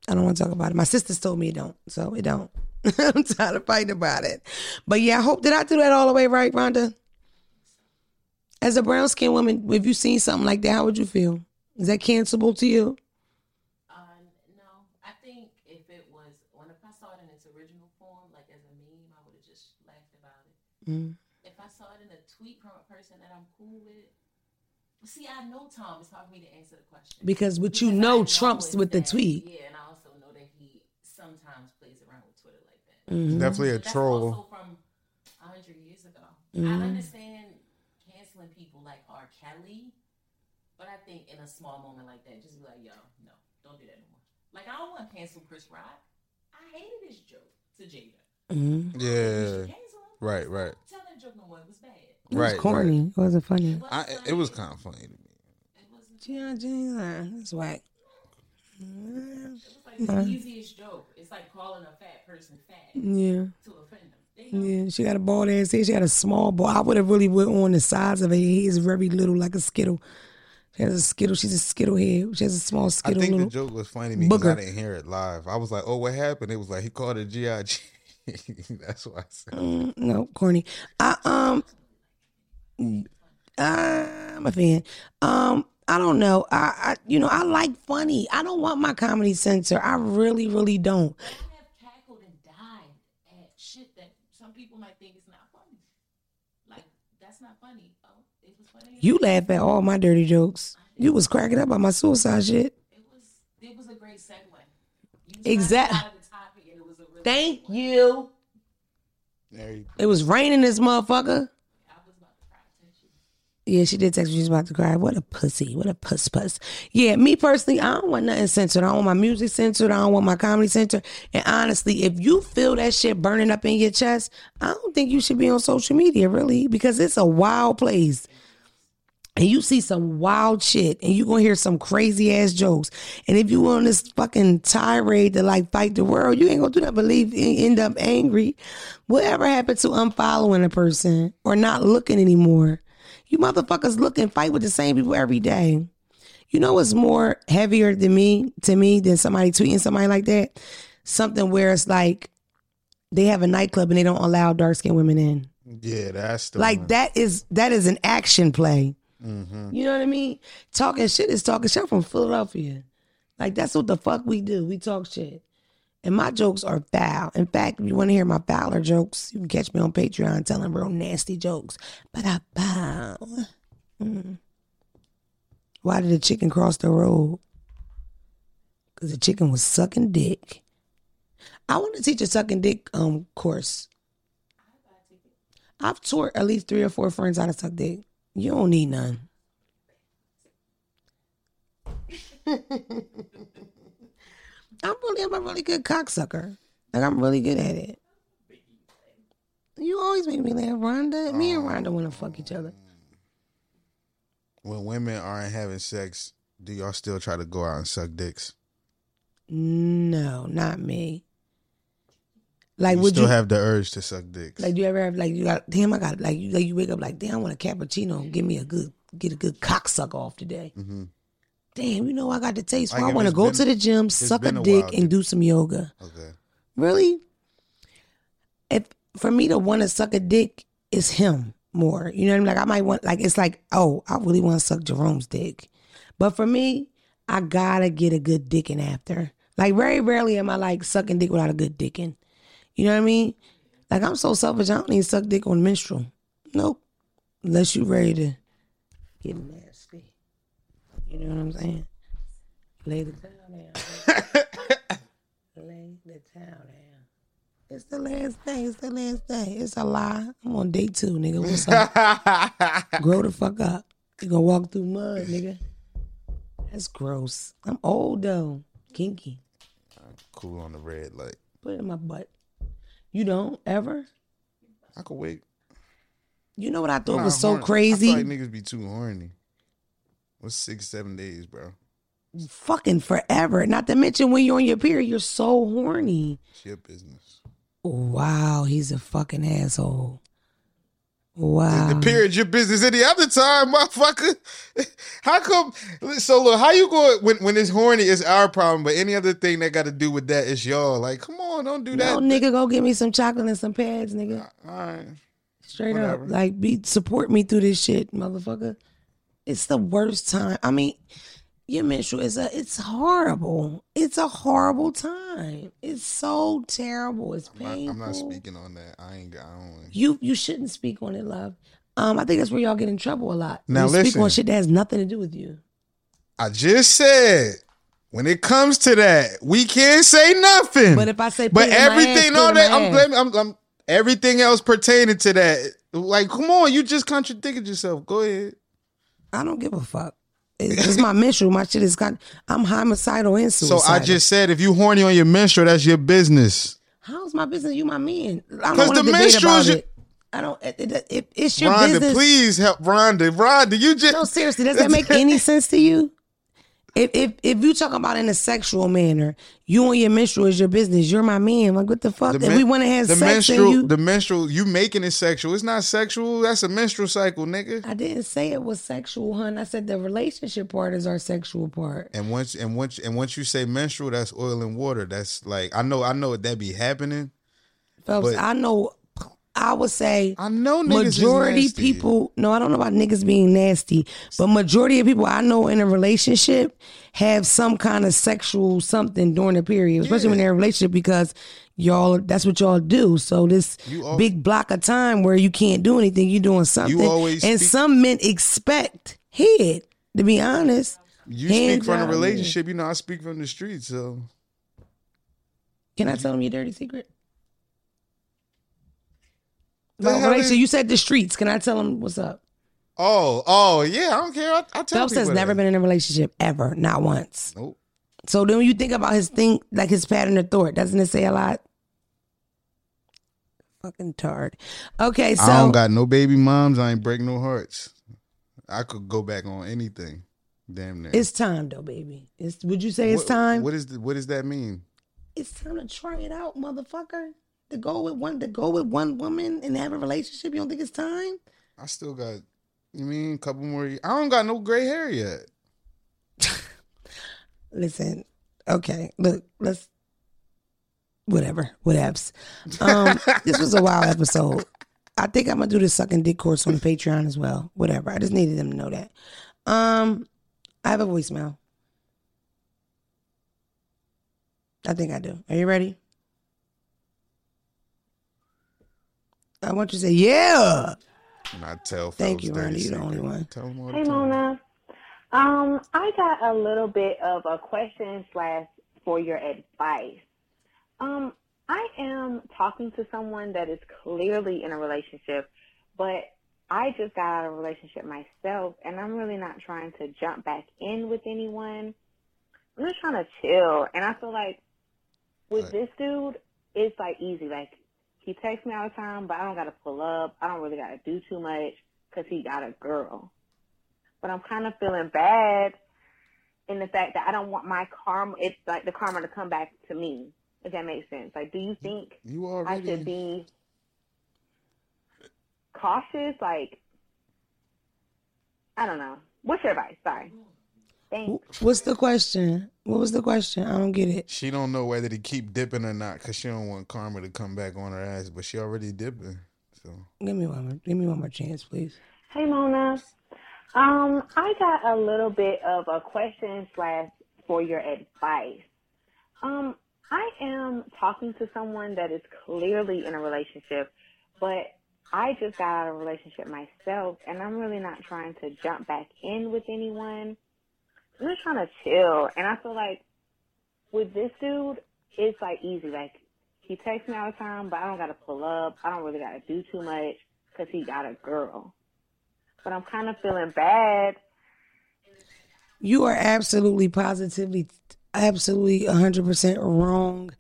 I don't want to talk about it. My sisters told me it don't, so it don't. I'm tired of fighting about it. But yeah, I hope did I do that all the way right, Rhonda? As a brown skinned woman, if you seen something like that, how would you feel? Is that cancelable to you? Uh, no, I think if it was when if I saw it in its original form, like as a meme, I would have just laughed about it. Mm. If I saw it in a tweet from a person that I'm cool with, see, I know Tom. It's hard for me to answer the question Because what you Because know I trumps it's with the tweet. Yeah, and I also know that he sometimes plays around with Twitter like that. Mhm. Definitely a But that's troll. also from a hundred years ago. Mhm. I understand canceling people like R. Kelly, but I think in a small moment like that, just be like, yo, no, don't do that no more. Like I don't want to cancel Chris Rock. I hated his joke to Jada. Mhm. Yeah. should cancel him. Right. Right. Tell that joke no more. It was bad. It was Right, corny. It wasn't funny. It I, wasn't it was kind of funny to me. It wasn't. Gian Gian, that's whack. It was like the easiest joke. It's like calling a fat person fat Yeah. to offend them. There you go. Yeah, she got a bald ass head. She got a small ball. I would have really went on the size of her head. It's very little, like a skittle. She has a skittle. She's a skittle head. She has a small skittle. I skittle. think the joke was funny because I didn't hear it live. I was like, "Oh, what happened?" It was like he called it GIG. That's why I said. Mm, no, corny. I um, I'm a fan. Um, I don't know. I, I, you know, I like funny. I don't want my comedy censor. I really, really don't. I have cackled and died at shit that some people might think is not funny. Like that's not funny. Oh, it was funny. You laugh at all my dirty jokes. You was cracking up about my suicide shit. It was. It was a great segue. You was Exact- right out of the topic, and it was a really Thank you. There you It was raining this motherfucker. I was about to cry. Touch you. Yeah, she did text me. She's about to cry. What a pussy. What a puss puss. Yeah, me personally, I don't want nothing censored. I don't want my music censored. I don't want my comedy censored. And honestly, if you feel that shit burning up in your chest, I don't think you should be on social media, really, because it's a wild place. And you see some wild shit, and you're gonna hear some crazy ass jokes. And if you on this fucking tirade to like fight the world, you ain't gonna do that. Believe end up angry. Whatever happened to unfollowing a person or not looking anymore? You motherfuckers look and fight with the same people every day. You know what's more heavier than me to me than somebody tweeting somebody like that? Something where it's like they have a nightclub and they don't allow dark skinned women in. Yeah, that's the Like one. that is that is an action play. Mhm. You know what I mean? Talking shit is talking shit I'm from Philadelphia. Like that's what the fuck we do. We talk shit. And my jokes are foul. In fact, if you want to hear my fouler jokes, you can catch me on Patreon telling real nasty jokes. But I bow. Mm. Why did the chicken cross the road? Because the chicken was sucking dick. I want to teach a sucking dick um course. I've taught at least three or four friends how to suck dick. You don't need none. I'm really, I'm a really good cocksucker. Like I'm really good at it. You always make me laugh, Rhonda. Me and Rhonda want to fuck each other. when women aren't having sex, do y'all still try to go out and suck dicks? No, not me. Like, you would still you have the urge to suck dicks? like? Do you ever have like you got? Damn, I got like you. Like you wake up like, damn, I want a cappuccino. Give me a good, get a good cocksucker off today. Mhm. Damn, you know I got the taste. Like, I want to go been- to the gym, suck a a dick, and do some yoga. Okay. Really? If for me to want to suck a dick is him more. You know what I mean? Like I might want like it's like, oh, I really want to suck Jerome's dick. But for me, I gotta get a good dicking after. Like very rarely am I like sucking dick without a good dicking. You know what I mean? Like I'm so selfish, I don't need to suck dick on menstrual. Nope. Unless you ready to get nasty. You know what I'm saying? Lay the towel down. Lay the towel down. It's the last day. It's the last day. It's a lie. I'm on day two, nigga. What's up? Grow the fuck up. You gonna walk through mud, nigga. That's gross. I'm old though. Kinky. cool on the red light. Put it in my butt. You don't ever? I could wait. You know what I thought was so horny. crazy? I feel like niggas be too horny. What's six, seven days, bro? Fucking forever. Not to mention when you're on your period, you're so horny. It's your business. Wow, he's a fucking asshole. Wow. The period, your business. Any other time, motherfucker. How come? So look, how you go when when it's horny? It's our problem, but any other thing that got to do with that is y'all. Like, come on, don't do No, that. nigga, go get me some chocolate and some pads, nigga. All right. Straight Whatever. up. Like be support me through this shit, motherfucker. It's the worst time. I mean, your menstrual is a it's horrible. It's a horrible time. It's so terrible. It's I'm not, painful. I'm not speaking on that. I ain't. I don't. You you shouldn't speak on it, love. Um, I think that's where y'all get in trouble a lot. Now you speak listen. on shit that has nothing to do with you. I just said when it comes to that, we can't say nothing. But if I say, but it in my everything, ass, all in that, I'm, blaming- I'm, I'm, everything else pertaining to that. Like, come on, you just contradicted yourself. Go ahead. I don't give a fuck. It's it's my menstrual. My shit is got. I'm homicidal and suicidal. So. I just said, if you horny on your menstrual, that's your business. How's my business? You my man. I don't 'Cause want to the menstrual is your-. I don't. It, it, it- it's your Rhonda, business. please help Rhonda. Rhonda, you just No, seriously, does that make any sense to you? If if if you talk about in a sexual manner, you and your menstrual is your business. You're my man. Like what the fuck? if men- we want to have the sex menstrual, and you, the menstrual, you making it sexual. It's not sexual. That's a menstrual cycle, nigga. I didn't say it was sexual, hun. I said the relationship part is our sexual part. And once and once and once you say menstrual, that's oil and water. That's like I know I know that be happening. Phelps, But- I know. I would say I know niggas is majority people no i don't know about niggas being nasty but majority of people i know in a relationship have some kind of sexual something during the period especially when they're in a relationship because y'all that's what y'all do. So this You al- big block of time where you can't do anything you're doing something. always and speak- some men expect head to be honest. You speak from a yeah. relationship, you know. I speak from the streets, so. Can i tell them your dirty secret About hell relationship, you said the streets can i tell them what's up Oh, oh yeah, I don't care. I, I tell Phelps has never that. been in a relationship ever, not once. Nope. So then when you think about his thing, like his pattern of thought, doesn't it say a lot? Fucking tard. Okay, so I don't got no baby moms. I ain't break no hearts. I could go back on anything. Damn near. it's time though, baby. It's would you say it's time? What is the, what does that mean? it's time to try it out, motherfucker. To go with one to go with one woman and have a relationship. You don't think it's time? I still got. You mean a couple more? ye- I don't got no gray hair yet. Listen, okay, look, let's whatever, whatevs. Um, this was a wild episode. I think I'm gonna do the sucking dick course on Patreon as well. Whatever. I just needed them to know that. Um, I have a voicemail. I think I do. Are you ready? I want you to say yeah. And I tell. Thank you, dirty Randy. You're the only one. Tell them all the Hey time. Mona. Um, I got a little bit of a question slash for your advice. Um, I am talking to someone that is clearly in a relationship, but I just got out of a relationship myself and I'm really not trying to jump back in with anyone. I'm just trying to chill and I feel like with Right. this dude, it's like easy. Like he texts me all the time, but I don't gotta pull up. I don't really gotta do too much because he got a girl but I'm kind of feeling bad in the fact that I don't want my karma. It's like the karma to come back to me. If that makes sense. Like, do you think You I should be cautious? Like, I don't know. What's your advice? Sorry. Thanks. What's the question? What was the question? I don't get it. She don't know whether to keep dipping or not because she don't want karma to come back on her ass, but she already dipping. So Give me one more. Give me one more chance, please. Hey Mona. Um, I got a little bit of a question slash for your advice. Um, I am talking to someone that is clearly in a relationship, but I just got out of a relationship myself and I'm really not trying to jump back in with anyone. I'm just trying to chill and I feel like with this dude, it's like easy. Like he texts me all the time, but I don't gotta pull up. I don't really gotta do too much because he got a girl. But I'm kind of feeling bad. You are absolutely positively, absolutely 100% wrong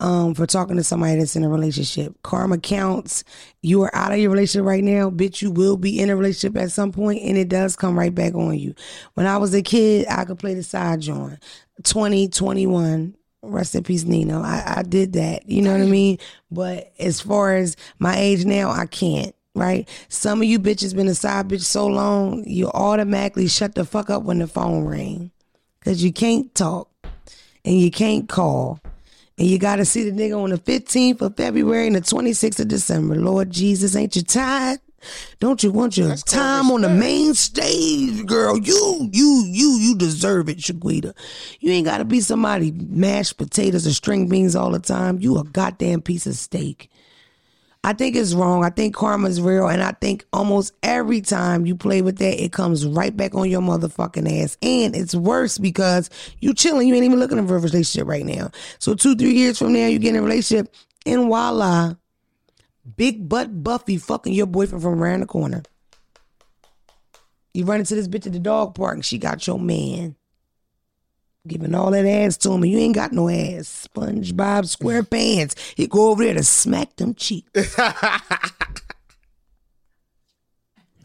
um, for talking to somebody that's in a relationship. Karma counts. You are out of your relationship right now. Bitch, you will be in a relationship at some point, and it does come right back on you. When I was a kid, I could play the side joint. 20, 21. Rest in peace, Nino. I, I did that. You know what I mean? But as far as my age now, I can't. Right? Some of you bitches been a side bitch so long, you automatically shut the fuck up when the phone ring. Cause you can't talk and you can't call. And you gotta see the nigga on the 15th of February and the 26th of December. Lord Jesus, ain't you tired? Don't you want your That's time on the main stage, girl? You, you, you, you deserve it, Shaquita. You ain't gotta be somebody mashed potatoes or string beans all the time. You a goddamn piece of steak. I think it's wrong. I think karma is real. And I think almost every time you play with that, it comes right back on your motherfucking ass. And it's worse because you chilling. You ain't even looking for a relationship right now. So two, three years from now, you get in a relationship and voila, big butt Buffy fucking your boyfriend from around the corner. You run into this bitch at the dog park and she got your man. Giving all that ass to him and you ain't got no ass. SpongeBob SquarePants. You go over there to smack them cheeks. Her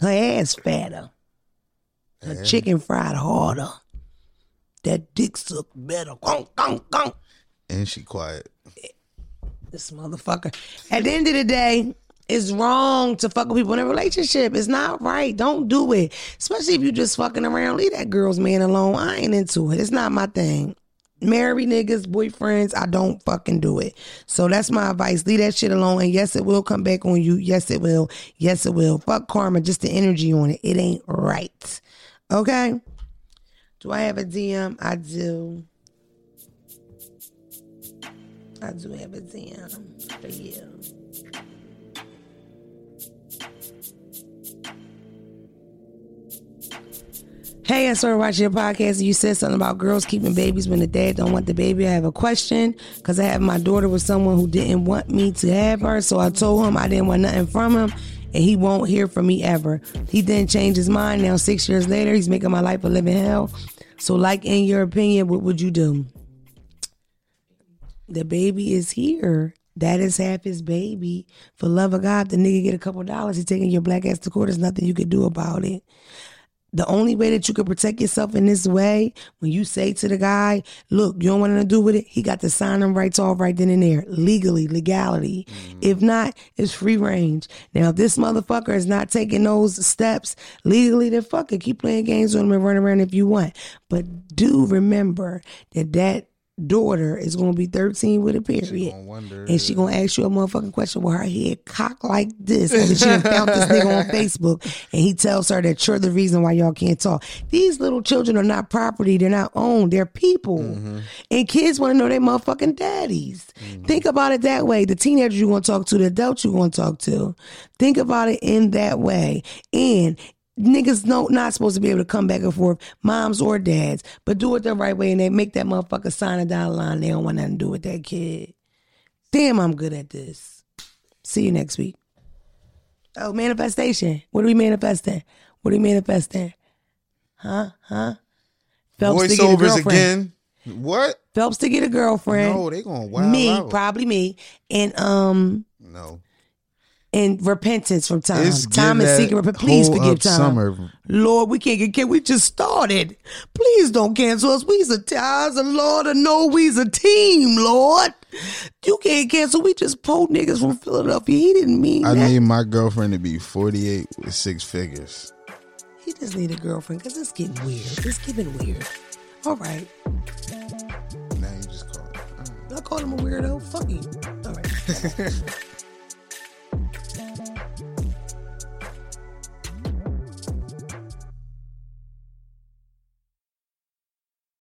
ass fatter. Her chicken fried harder. That dick suck better. Gong, gong, gong. and she quiet. This motherfucker. At the end of the day, it's wrong to fuck with people in a relationship. It's not right. Don't do it. Especially if you just fucking around. Leave that girl's man alone. I ain't into it. It's not my thing. Marry niggas, boyfriends, I don't fucking do it. So that's my advice. Leave that shit alone. And yes, it will come back on you. Yes, it will. Yes, it will. Fuck karma, just the energy on it. It ain't right. Okay? Do I have a DM? I do. I do have a DM for you. Hey, I started watching your podcast and you said something about girls keeping babies when the dad don't want the baby. I have a question because I have my daughter with someone who didn't want me to have her. So I told him I didn't want nothing from him and he won't hear from me ever. He didn't change his mind. Now six years later, he's making my life a living hell. So, like in your opinion, what would you do? The baby is here. That is half his baby. For love of God, the nigga get a couple dollars. He taking your black ass to court. There's nothing you could do about it. The only way that you can protect yourself in this way, when you say to the guy, look, you don't want to do with it, he got to sign them rights off right then and there, legally, legality. Mm. If not, it's free range. Now, if this motherfucker is not taking those steps legally, then fuck it. Keep playing games with him and run around if you want. But do remember that that daughter is going to be 13 with a period. gonna wonder, and she going to ask you a motherfucking question with her head cocked like this. And she found this nigga on Facebook and he tells her that you're the reason why y'all can't talk. These little children are not property. They're not owned. They're people. Mm-hmm. And kids want to know their motherfucking daddies. Mm-hmm. Think about it that way. The teenagers you're to talk to, the adults you're to talk to. Think about it in that way. And niggas no not supposed to be able to come back and forth, moms or dads, but do it the right way and they make that motherfucker sign a dollar line. They don't want nothing to do with that kid. Damn, I'm good at this. See you next week. Oh, manifestation. What are we manifesting? What are we manifesting? Huh? Huh? Phelps to get a voiceovers again. What? Phelps to get a girlfriend. No, they gonna wild me, out. probably me. And um No, and repentance from time. It's time is secret. Repent. Please forgive time. summer. Lord, we can't get can we just started. Please don't cancel us. We's a ties and Lord, I know we's a team, Lord. You can't cancel. We just pulled niggas from Philadelphia. He didn't mean I that. need my girlfriend to be forty eight with six figures. he just need a girlfriend because it's getting weird. It's getting weird. All right. Now you just call. It. I called him a weirdo. Fuck you. All right.